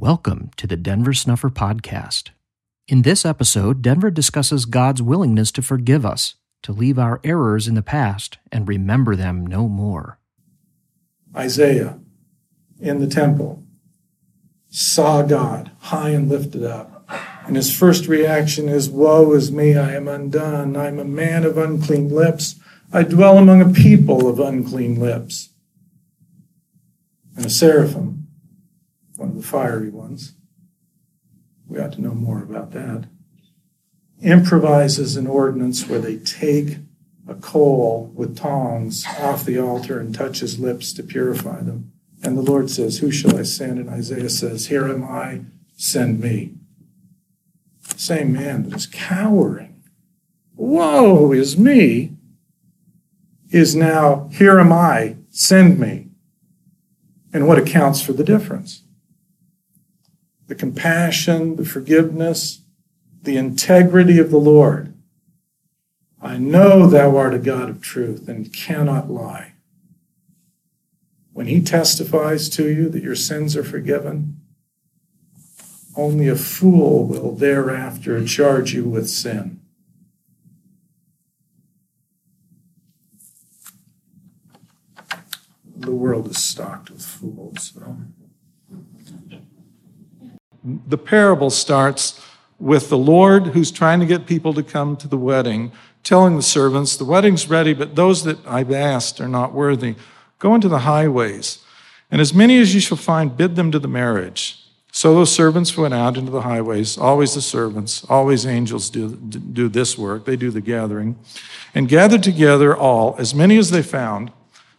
Welcome to the Denver Snuffer Podcast. In this episode, Denver discusses God's willingness to forgive us, to leave our errors in the past, and remember them no more. Isaiah in the temple saw God high and lifted up. And his first reaction is, Woe is me, I am undone. I'm a man of unclean lips. I dwell among a people of unclean lips. And a seraphim one of the fiery ones. We ought to know more about that. Improvises an ordinance where they take a coal with tongs off the altar and touch his lips to purify them. And the Lord says, Who shall I send? And Isaiah says, Here am I, send me. same man that is cowering, woe is me, is now, Here am I, send me. And what accounts for the difference? The compassion, the forgiveness, the integrity of the Lord. I know thou art a God of truth and cannot lie. When he testifies to you that your sins are forgiven, only a fool will thereafter charge you with sin. The world is stocked with fools. So. The parable starts with the Lord who's trying to get people to come to the wedding, telling the servants, The wedding's ready, but those that I've asked are not worthy. Go into the highways, and as many as you shall find, bid them to the marriage. So those servants went out into the highways, always the servants, always angels do, do this work, they do the gathering, and gathered together all, as many as they found,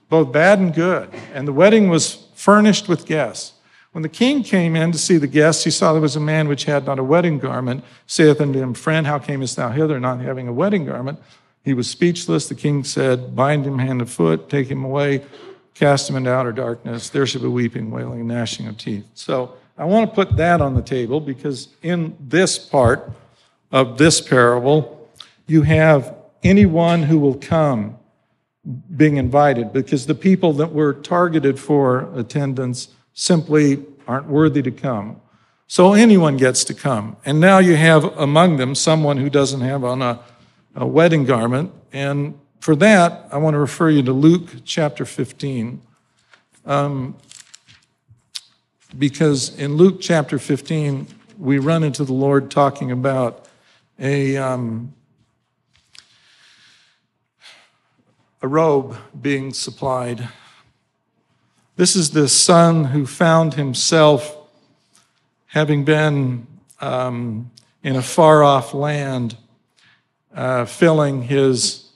both bad and good. And the wedding was furnished with guests. When the king came in to see the guests, he saw there was a man which had not a wedding garment. Saith unto him, Friend, how camest thou hither not having a wedding garment? He was speechless. The king said, Bind him hand and foot, take him away, cast him into outer darkness. There shall be weeping, wailing, and gnashing of teeth. So I want to put that on the table because in this part of this parable, you have anyone who will come being invited because the people that were targeted for attendance simply aren't worthy to come. So anyone gets to come. And now you have among them someone who doesn't have on a, a wedding garment. And for that, I want to refer you to Luke chapter 15. Um, because in Luke chapter 15, we run into the Lord talking about a, um, a robe being supplied this is the son who found himself having been um, in a far off land, uh, filling his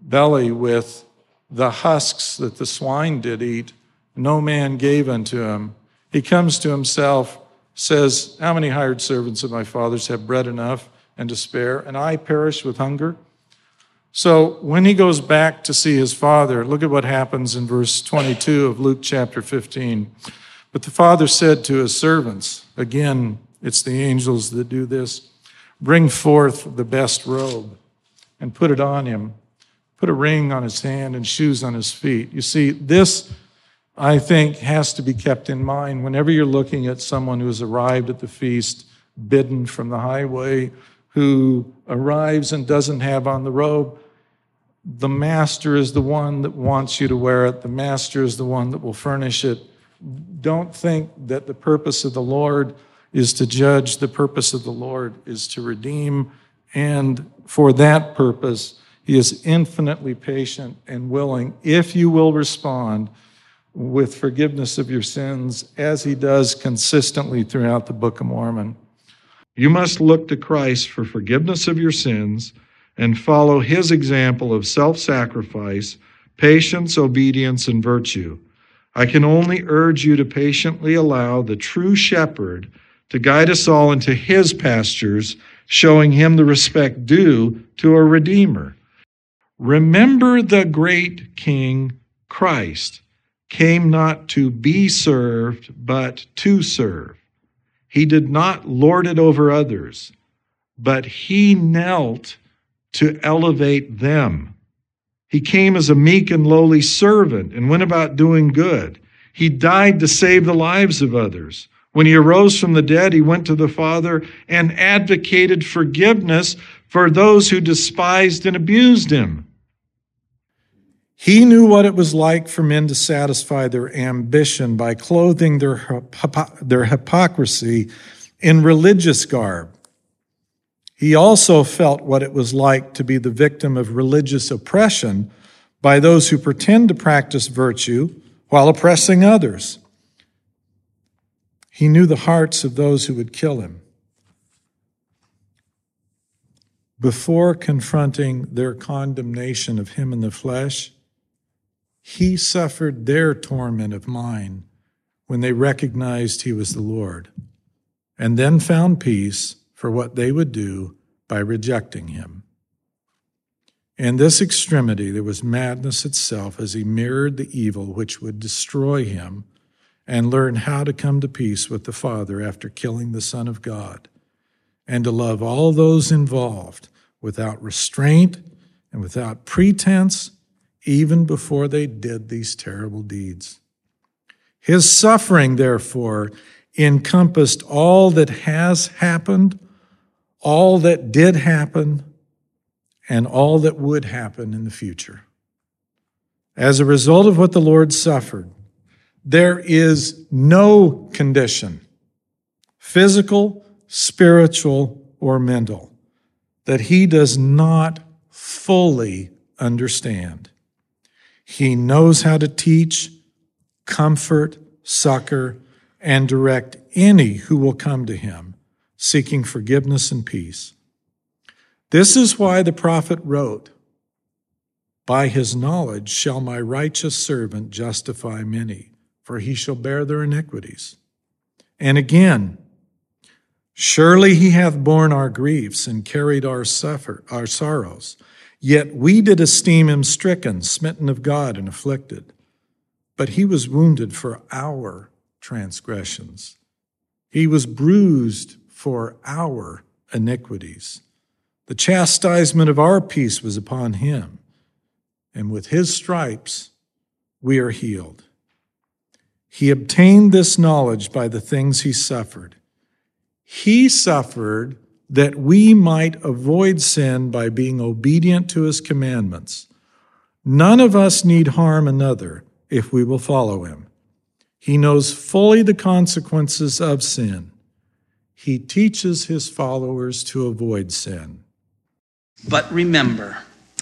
belly with the husks that the swine did eat. No man gave unto him. He comes to himself, says, How many hired servants of my father's have bread enough and to spare, and I perish with hunger? So when he goes back to see his father, look at what happens in verse 22 of Luke chapter 15. But the father said to his servants, again, it's the angels that do this, bring forth the best robe and put it on him. Put a ring on his hand and shoes on his feet. You see, this, I think, has to be kept in mind whenever you're looking at someone who has arrived at the feast, bidden from the highway, who arrives and doesn't have on the robe the master is the one that wants you to wear it, the master is the one that will furnish it. Don't think that the purpose of the Lord is to judge, the purpose of the Lord is to redeem. And for that purpose, He is infinitely patient and willing, if you will respond with forgiveness of your sins, as He does consistently throughout the Book of Mormon. You must look to Christ for forgiveness of your sins and follow his example of self sacrifice, patience, obedience, and virtue. I can only urge you to patiently allow the true shepherd to guide us all into his pastures, showing him the respect due to a redeemer. Remember the great King Christ came not to be served, but to serve. He did not lord it over others, but he knelt to elevate them. He came as a meek and lowly servant and went about doing good. He died to save the lives of others. When he arose from the dead, he went to the Father and advocated forgiveness for those who despised and abused him. He knew what it was like for men to satisfy their ambition by clothing their, their hypocrisy in religious garb. He also felt what it was like to be the victim of religious oppression by those who pretend to practice virtue while oppressing others. He knew the hearts of those who would kill him. Before confronting their condemnation of him in the flesh, he suffered their torment of mind when they recognized he was the Lord, and then found peace for what they would do by rejecting him. In this extremity, there was madness itself as he mirrored the evil which would destroy him and learn how to come to peace with the Father after killing the Son of God, and to love all those involved without restraint and without pretense, even before they did these terrible deeds. His suffering, therefore, encompassed all that has happened, all that did happen, and all that would happen in the future. As a result of what the Lord suffered, there is no condition, physical, spiritual, or mental, that he does not fully understand. He knows how to teach, comfort, succor, and direct any who will come to him, seeking forgiveness and peace. This is why the prophet wrote, By his knowledge shall my righteous servant justify many for he shall bear their iniquities. And again, surely he hath borne our griefs and carried our suffer our sorrows. Yet we did esteem him stricken, smitten of God, and afflicted. But he was wounded for our transgressions. He was bruised for our iniquities. The chastisement of our peace was upon him, and with his stripes we are healed. He obtained this knowledge by the things he suffered. He suffered that we might avoid sin by being obedient to his commandments. None of us need harm another if we will follow him. He knows fully the consequences of sin. He teaches his followers to avoid sin. But remember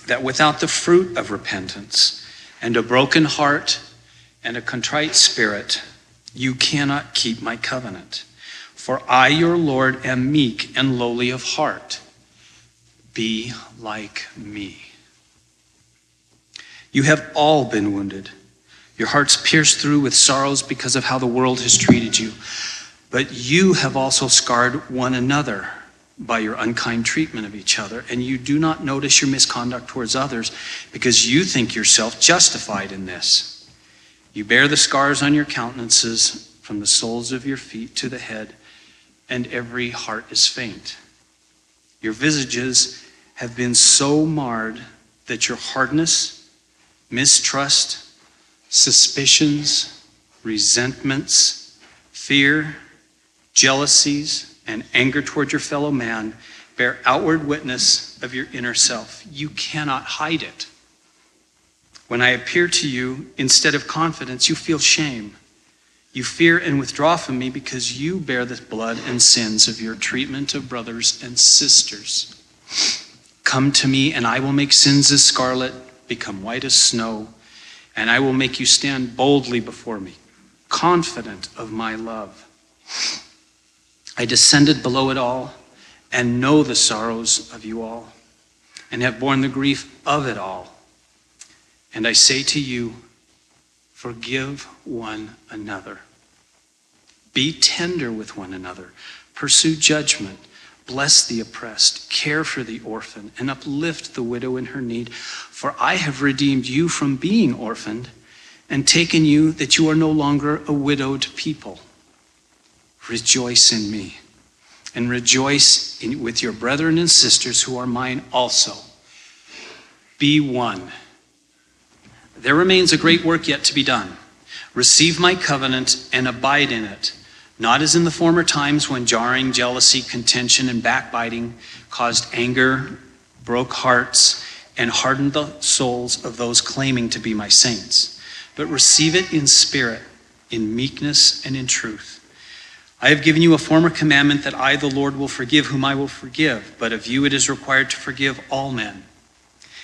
that without the fruit of repentance and a broken heart, and a contrite spirit, you cannot keep my covenant. For I, your Lord, am meek and lowly of heart. Be like me. You have all been wounded, your hearts pierced through with sorrows because of how the world has treated you. But you have also scarred one another by your unkind treatment of each other, and you do not notice your misconduct towards others because you think yourself justified in this. You bear the scars on your countenances from the soles of your feet to the head, and every heart is faint. Your visages have been so marred that your hardness, mistrust, suspicions, resentments, fear, jealousies, and anger toward your fellow man bear outward witness of your inner self. You cannot hide it. When I appear to you, instead of confidence, you feel shame. You fear and withdraw from me because you bear the blood and sins of your treatment of brothers and sisters. Come to me, and I will make sins as scarlet become white as snow, and I will make you stand boldly before me, confident of my love. I descended below it all and know the sorrows of you all, and have borne the grief of it all. And I say to you, forgive one another. Be tender with one another. Pursue judgment. Bless the oppressed. Care for the orphan. And uplift the widow in her need. For I have redeemed you from being orphaned and taken you that you are no longer a widowed people. Rejoice in me and rejoice in, with your brethren and sisters who are mine also. Be one there remains a great work yet to be done. Receive my covenant and abide in it, not as in the former times when jarring, jealousy, contention, and backbiting caused anger, broke hearts, and hardened the souls of those claiming to be my saints, but receive it in spirit, in meekness, and in truth. I have given you a former commandment that I, the Lord, will forgive whom I will forgive, but of you it is required to forgive all men.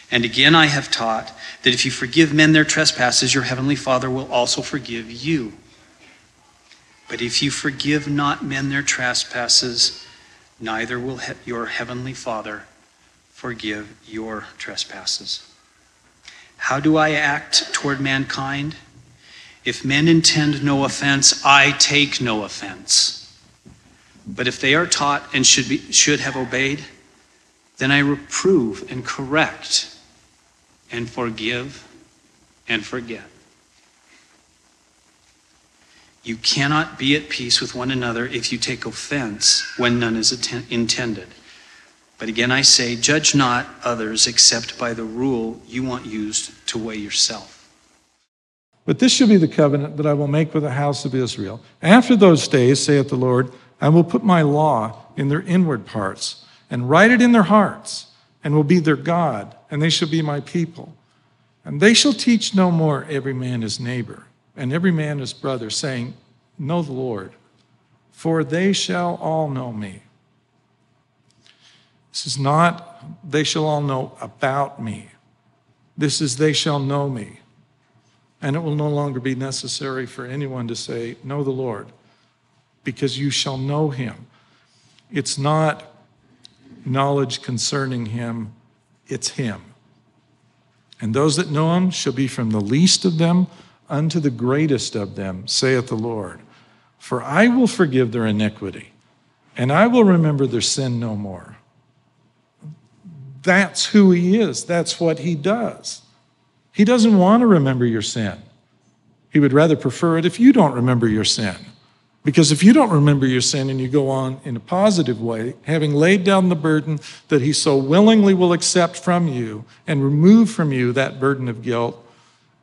And again, I have taught that if you forgive men their trespasses, your heavenly Father will also forgive you. But if you forgive not men their trespasses, neither will he- your heavenly Father forgive your trespasses. How do I act toward mankind? If men intend no offense, I take no offense. But if they are taught and should, be, should have obeyed, then I reprove and correct and forgive and forget. You cannot be at peace with one another if you take offense when none is atten- intended. But again, I say, judge not others except by the rule you want used to weigh yourself. But this shall be the covenant that I will make with the house of Israel. After those days, saith the Lord, I will put my law in their inward parts and write it in their hearts, and will be their God, and they shall be my people. And they shall teach no more every man his neighbor, and every man his brother, saying, Know the Lord, for they shall all know me. This is not, they shall all know about me. This is, they shall know me. And it will no longer be necessary for anyone to say, Know the Lord, because you shall know him. It's not knowledge concerning him, it's him. And those that know him shall be from the least of them unto the greatest of them, saith the Lord. For I will forgive their iniquity, and I will remember their sin no more. That's who he is, that's what he does. He doesn't want to remember your sin. He would rather prefer it if you don't remember your sin. Because if you don't remember your sin and you go on in a positive way, having laid down the burden that He so willingly will accept from you and remove from you that burden of guilt,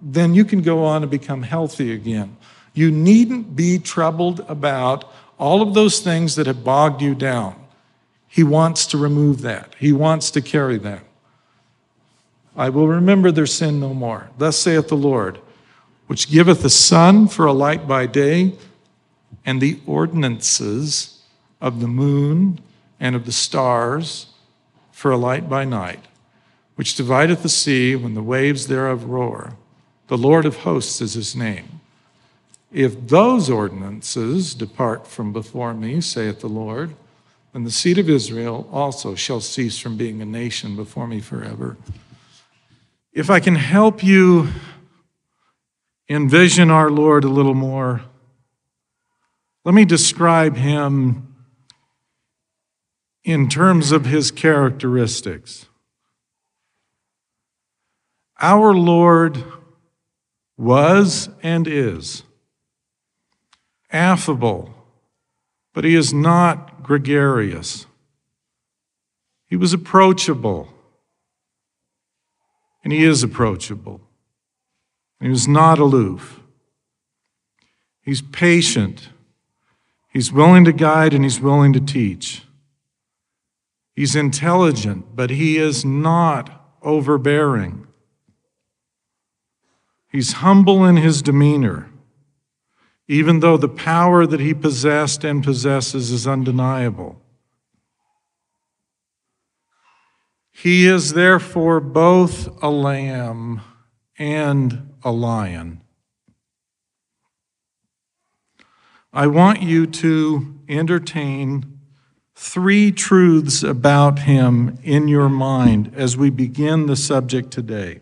then you can go on and become healthy again. You needn't be troubled about all of those things that have bogged you down. He wants to remove that, He wants to carry that. I will remember their sin no more. Thus saith the Lord, which giveth the sun for a light by day, and the ordinances of the moon and of the stars for a light by night, which divideth the sea when the waves thereof roar. The Lord of hosts is his name. If those ordinances depart from before me, saith the Lord, then the seed of Israel also shall cease from being a nation before me forever. If I can help you envision our Lord a little more, let me describe him in terms of his characteristics. Our Lord was and is affable, but he is not gregarious. He was approachable, and he is approachable. He was not aloof. He's patient. He's willing to guide and he's willing to teach. He's intelligent, but he is not overbearing. He's humble in his demeanor, even though the power that he possessed and possesses is undeniable. He is therefore both a lamb and a lion. I want you to entertain three truths about him in your mind as we begin the subject today.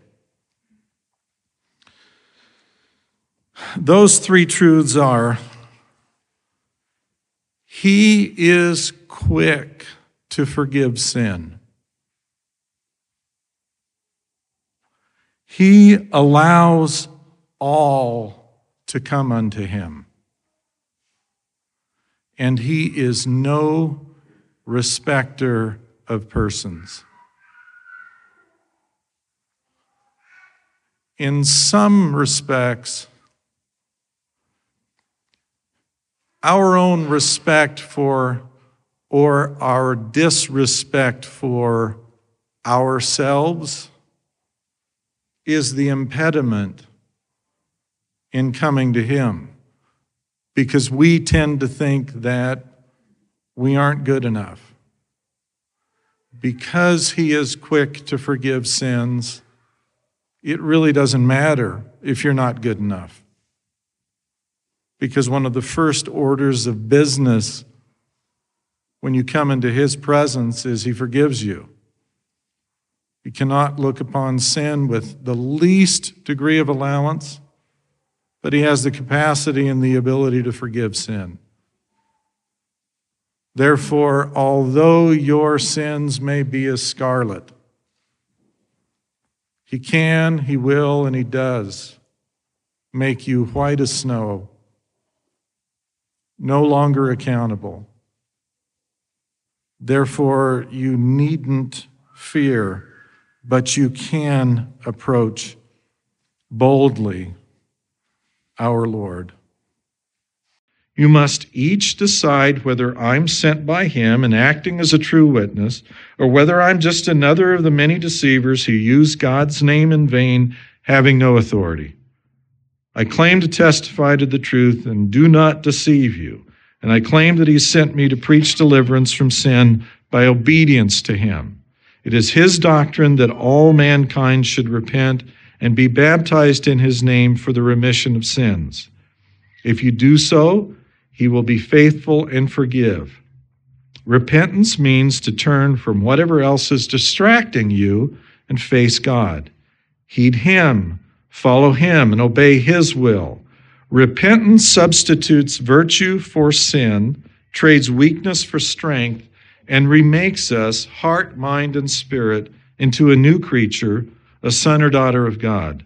Those three truths are He is quick to forgive sin. He allows all to come unto him. And he is no respecter of persons. In some respects, our own respect for or our disrespect for ourselves is the impediment in coming to Him because we tend to think that we aren't good enough. Because He is quick to forgive sins, it really doesn't matter if you're not good enough. Because one of the first orders of business when you come into His presence is He forgives you. You cannot look upon sin with the least degree of allowance, but He has the capacity and the ability to forgive sin. Therefore, although your sins may be as scarlet, He can, He will, and He does make you white as snow, no longer accountable. Therefore, you needn't fear but you can approach boldly our Lord. You must each decide whether I'm sent by him and acting as a true witness, or whether I'm just another of the many deceivers who use God's name in vain, having no authority. I claim to testify to the truth and do not deceive you. And I claim that he sent me to preach deliverance from sin by obedience to him. It is his doctrine that all mankind should repent and be baptized in his name for the remission of sins. If you do so, he will be faithful and forgive. Repentance means to turn from whatever else is distracting you and face God. Heed him, follow him, and obey his will. Repentance substitutes virtue for sin, trades weakness for strength, and remakes us, heart, mind, and spirit, into a new creature, a son or daughter of God.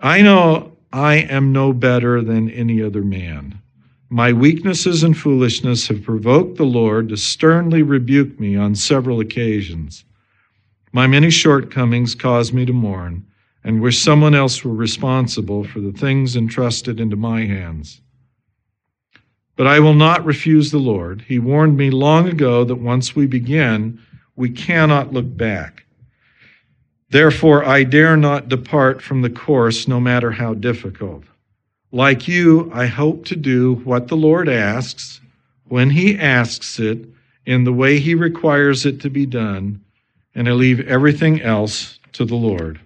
I know I am no better than any other man. My weaknesses and foolishness have provoked the Lord to sternly rebuke me on several occasions. My many shortcomings cause me to mourn and wish someone else were responsible for the things entrusted into my hands. But I will not refuse the Lord. He warned me long ago that once we begin, we cannot look back. Therefore, I dare not depart from the course, no matter how difficult. Like you, I hope to do what the Lord asks, when He asks it, in the way He requires it to be done, and I leave everything else to the Lord.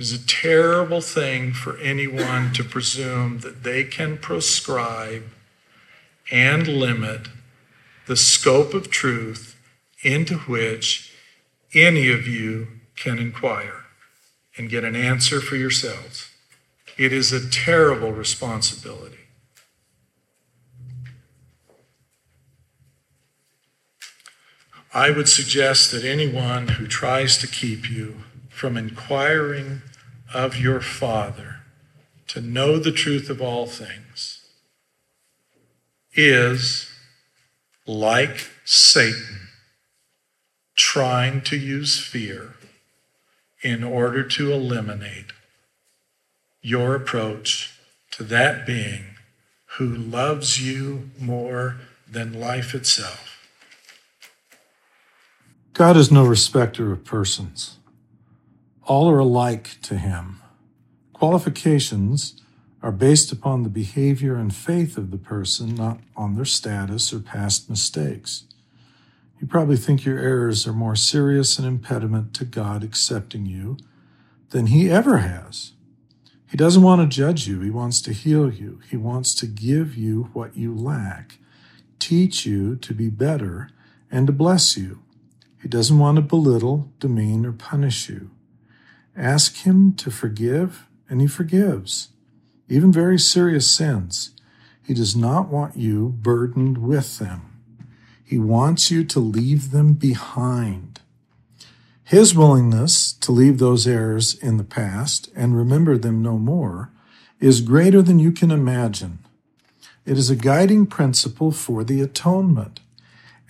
It is a terrible thing for anyone to presume that they can prescribe and limit the scope of truth into which any of you can inquire and get an answer for yourselves. It is a terrible responsibility. I would suggest that anyone who tries to keep you from inquiring of your Father to know the truth of all things is like Satan trying to use fear in order to eliminate your approach to that being who loves you more than life itself. God is no respecter of persons. All are alike to him. Qualifications are based upon the behavior and faith of the person, not on their status or past mistakes. You probably think your errors are more serious an impediment to God accepting you than He ever has. He doesn't want to judge you, He wants to heal you. He wants to give you what you lack, teach you to be better, and to bless you. He doesn't want to belittle, demean, or punish you. Ask Him to forgive, and He forgives, even very serious sins. He does not want you burdened with them. He wants you to leave them behind. His willingness to leave those errors in the past and remember them no more is greater than you can imagine. It is a guiding principle for the atonement.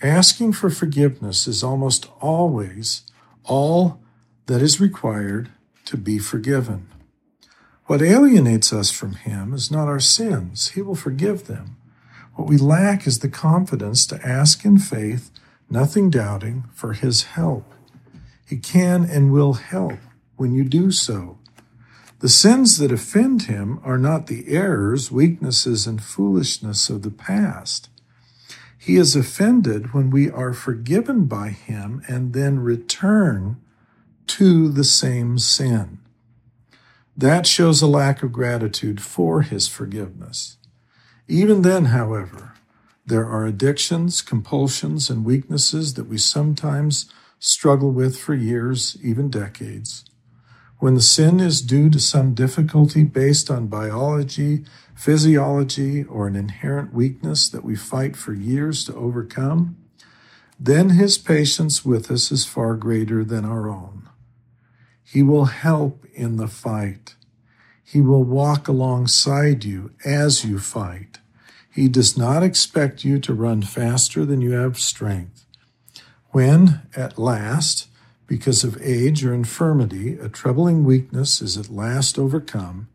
Asking for forgiveness is almost always all that is required to be forgiven. What alienates us from Him is not our sins, He will forgive them. What we lack is the confidence to ask in faith, nothing doubting, for His help. He can and will help when you do so. The sins that offend Him are not the errors, weaknesses, and foolishness of the past. He is offended when we are forgiven by Him and then return to the same sin. That shows a lack of gratitude for His forgiveness. Even then, however, there are addictions, compulsions, and weaknesses that we sometimes struggle with for years, even decades. When the sin is due to some difficulty based on biology, physiology, or an inherent weakness that we fight for years to overcome, then his patience with us is far greater than our own. He will help in the fight. He will walk alongside you as you fight. He does not expect you to run faster than you have strength. When, at last, because of age or infirmity, a troubling weakness is at last overcome,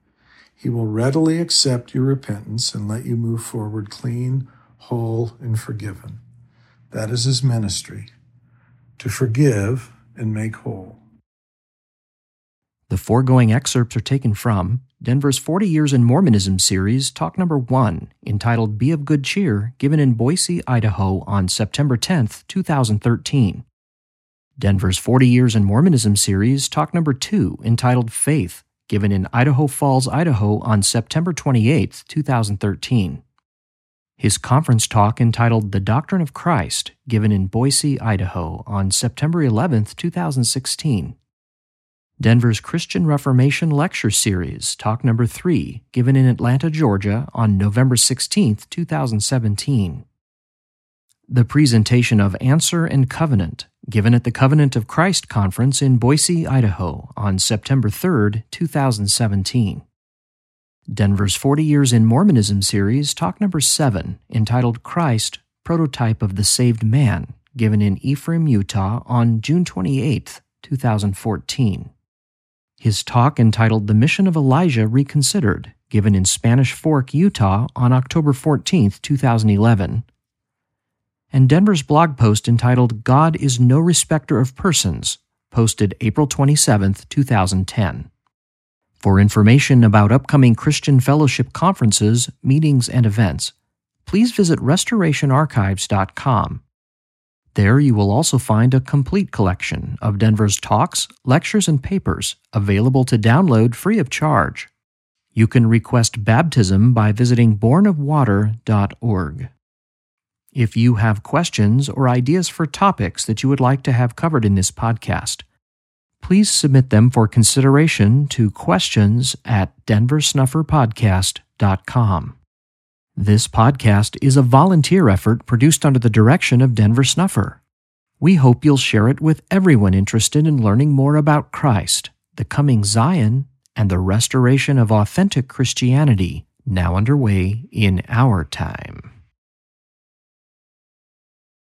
he will readily accept your repentance and let you move forward clean, whole, and forgiven. That is his ministry to forgive and make whole. The foregoing excerpts are taken from Denver's 40 Years in Mormonism series, talk number one, entitled Be of Good Cheer, given in Boise, Idaho on September 10, 2013. Denver's 40 Years in Mormonism series, talk number two, entitled Faith, given in Idaho Falls, Idaho on September 28, 2013. His conference talk entitled The Doctrine of Christ, given in Boise, Idaho on September 11, 2016. Denver's Christian Reformation Lecture Series, talk number three, given in Atlanta, Georgia on November 16, 2017. The presentation of Answer and Covenant, given at the Covenant of Christ Conference in Boise, Idaho on September 3, 2017. Denver's 40 Years in Mormonism series, talk number seven, entitled Christ, Prototype of the Saved Man, given in Ephraim, Utah on June 28, 2014 his talk entitled The Mission of Elijah Reconsidered, given in Spanish Fork, Utah on October 14, 2011, and Denver's blog post entitled God is No Respecter of Persons, posted April 27, 2010. For information about upcoming Christian Fellowship conferences, meetings, and events, please visit restorationarchives.com there you will also find a complete collection of Denver's talks, lectures, and papers available to download free of charge. You can request baptism by visiting bornofwater.org. If you have questions or ideas for topics that you would like to have covered in this podcast, please submit them for consideration to questions at denversnufferpodcast.com. This podcast is a volunteer effort produced under the direction of Denver Snuffer. We hope you'll share it with everyone interested in learning more about Christ, the coming Zion, and the restoration of authentic Christianity now underway in our time.